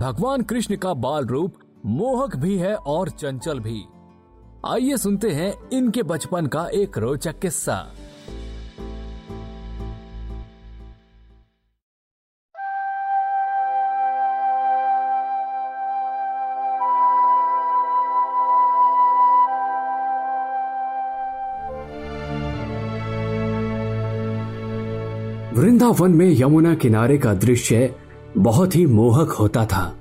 भगवान कृष्ण का बाल रूप मोहक भी है और चंचल भी। आइए सुनते हैं इनके बचपन का एक रोचक किस्सा। वृंदावन में यमुना किनारे का दृश्य बहुत ही मोहक होता था।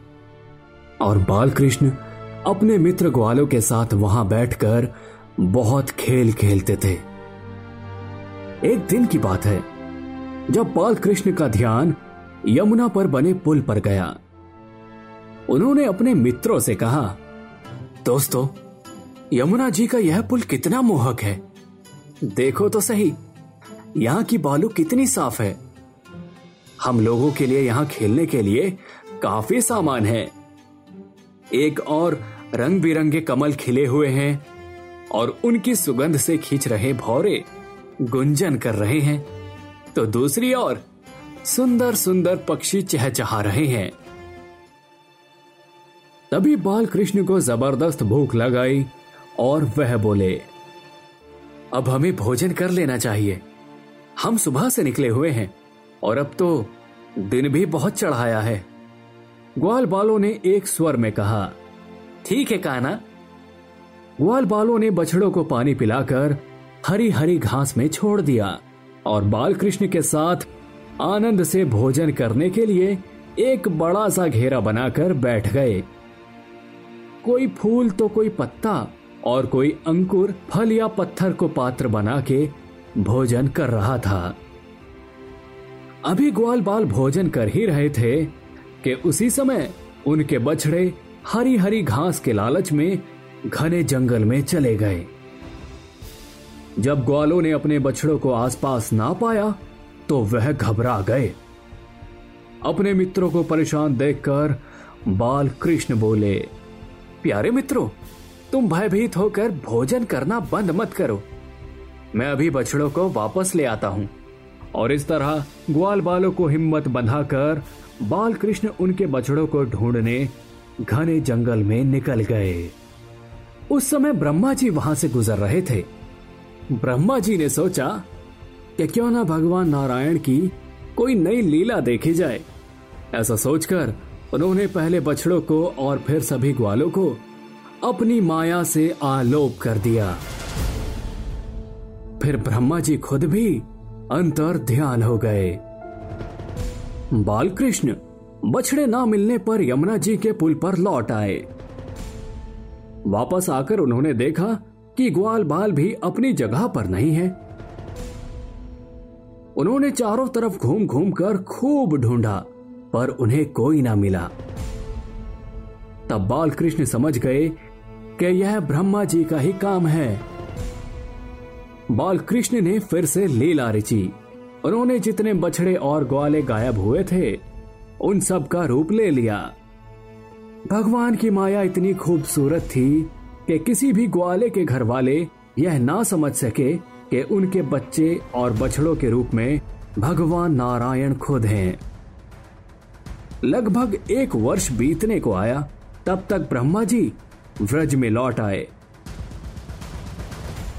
और बालकृष्ण अपने मित्र ग्वालों के साथ वहाँ बैठकर बहुत खेल खेलते थे। एक दिन की बात है, जब बालकृष्ण का ध्यान यमुना पर बने पुल पर गया। उन्होंने अपने मित्रों से कहा, दोस्तों, यमुना जी का यह पुल कितना मोहक है। देखो तो सही, यहाँ की बालू कितनी साफ़ है। हम लोगों के लिए यहाँ खेलने के लिए काफ़ी सामान है। एक और रंग बिरंगे कमल खिले हुए हैं और उनकी सुगंध से खींच रहे भौरे गुंजन कर रहे हैं। तो दूसरी ओर सुंदर सुंदर पक्षी चहचहा रहे हैं। तभी बाल कृष्ण को ज़बरदस्त भूख लगाई और वह बोले, अब हमें भोजन कर लेना चाहिए। हम सुबह से निकले हुए हैं और अब तो दिन भी बहुत चढ़ाया है। ग्वाल बालों ने एक स्वर में कहा, ठीक है काना ग्वाल बालों ने बछड़ों को पानी पिलाकर हरी हरी घास में छोड़ दिया और बाल कृष्ण के साथ आनंद से भोजन करने के लिए एक बड़ा सा घेरा बनाकर बैठ गए। कोई फूल तो कोई पत्ता और कोई अंकुर, फल या पत्थर को पात्र बना के भोजन कर रहा था। अभी ग्वाल बाल भोजन कर ही रहे थे कि उसी समय उनके बछड़े हरी हरी घास के लालच में घने जंगल में चले गए। जब ग्वालों ने अपने बछड़ों को आसपास ना पाया तो वह घबरा गए। अपने मित्रों को परेशान देखकर बाल कृष्ण बोले, प्यारे मित्रों, तुम भयभीत होकर भोजन करना बंद मत करो। मैं अभी बछड़ों को वापस ले आता हूँ। और इस तरह ग्वाल बालों को हिम्मत बंधाकर बाल कृष्ण उनके बछड़ों को ढूँढने घने जंगल में निकल गए। उस समय ब्रह्मा जी वहाँ से गुजर रहे थे। ब्रह्मा जी ने सोचा कि क्यों ना भगवान नारायण की कोई नई लीला देखी जाए। ऐसा सोचकर उन्होंने पहले बछड़ों को और फिर सभी ग्वालों को अपनी माया से आलोप कर दिया। फिर ब्रह्मा जी खुद भी अंतर ध्यान हो गए। बालकृष्ण, बछड़े ना मिलने पर यमुना जी के पुल पर लौट आए। वापस आकर उन्होंने देखा कि ग्वाल बाल भी अपनी जगह पर नहीं है। उन्होंने चारों तरफ़ घूम घूम कर खूब ढूंढा, पर उन्हें कोई ना मिला। तब बालकृष्ण समझ गए कि यह ब्रह्मा जी का ही काम है। बाल कृष्ण ने फिर से लीला रची। उन्होंने जितने बछड़े और ग्वाले गायब हुए थे, उन सब का रूप ले लिया। भगवान की माया इतनी खूबसूरत थी कि किसी भी ग्वाले के घर वाले यह ना समझ सके कि उनके बच्चे और बछड़ों के रूप में भगवान नारायण खुद हैं। लगभग एक वर्ष बीतने को आया, तब तक ब्रह्मा जी व्रज में लौट आए।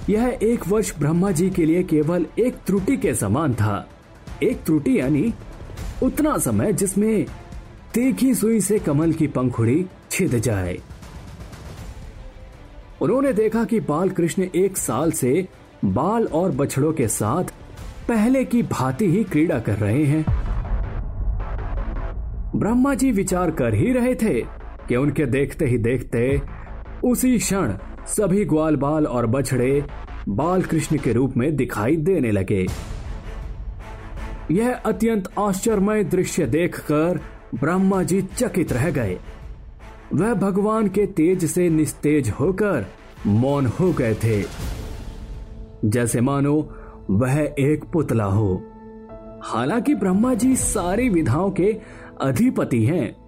यह एक वर्ष ब्रह्मा जी के लिए केवल एक त्रुटि के समान था। एक त्रुटि यानी उतना समय जिसमें तीखी सुई से कमल की पंखुड़ी छिद जाए। उन्होंने देखा कि बाल कृष्ण एक साल से बाल और बछड़ों के साथ पहले की भांति ही क्रीड़ा कर रहे हैं। ब्रह्मा जी विचार कर ही रहे थे कि उनके देखते ही देखते उसी क्षण सभी ग्वाल बाल और बछड़े बाल कृष्ण के रूप में दिखाई देने लगे। यह अत्यंत आश्चर्यमय दृश्य देखकर ब्रह्मा जी चकित रह गए। वह भगवान के तेज से निस्तेज होकर मौन हो गए थे। जैसे मानो वह एक पुतला हो। हालाँकि ब्रह्मा जी सारी विधाओं के अधिपति हैं।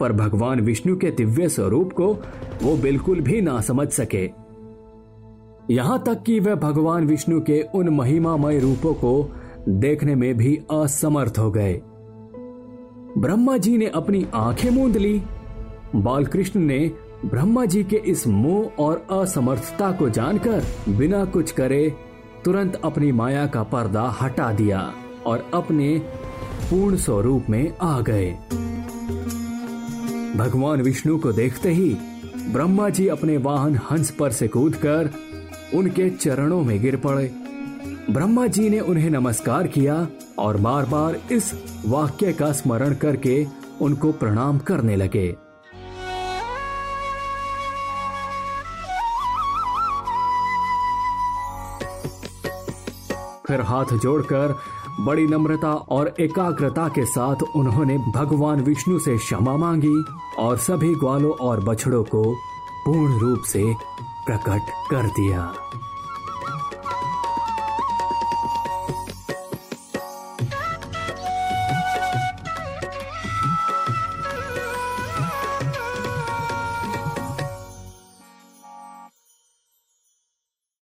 पर भगवान विष्णु के दिव्य स्वरूप को वो बिल्कुल भी ना समझ सके। यहाँ तक कि वह भगवान विष्णु के उन महिमामय रूपों को देखने में भी असमर्थ हो गए। ब्रह्मा जी ने अपनी आँखें मूंद ली। बालकृष्ण ने ब्रह्मा जी के इस मोह और असमर्थता को जानकर बिना कुछ करे तुरंत अपनी माया का पर्दा हटा दिया और अपने पूर्ण स्वरूप में आ गए। भगवान विष्णु को देखते ही ब्रह्मा जी अपने वाहन हंस पर से कूदकर उनके चरणों में गिर पड़े। ब्रह्मा जी ने उन्हें नमस्कार किया और बार बार इस वाक्य का स्मरण करके उनको प्रणाम करने लगे। फिर हाथ जोड़कर बड़ी नम्रता और एकाग्रता के साथ उन्होंने भगवान विष्णु से क्षमा मांगी और सभी ग्वालों और बछड़ों को पूर्ण रूप से प्रकट कर दिया।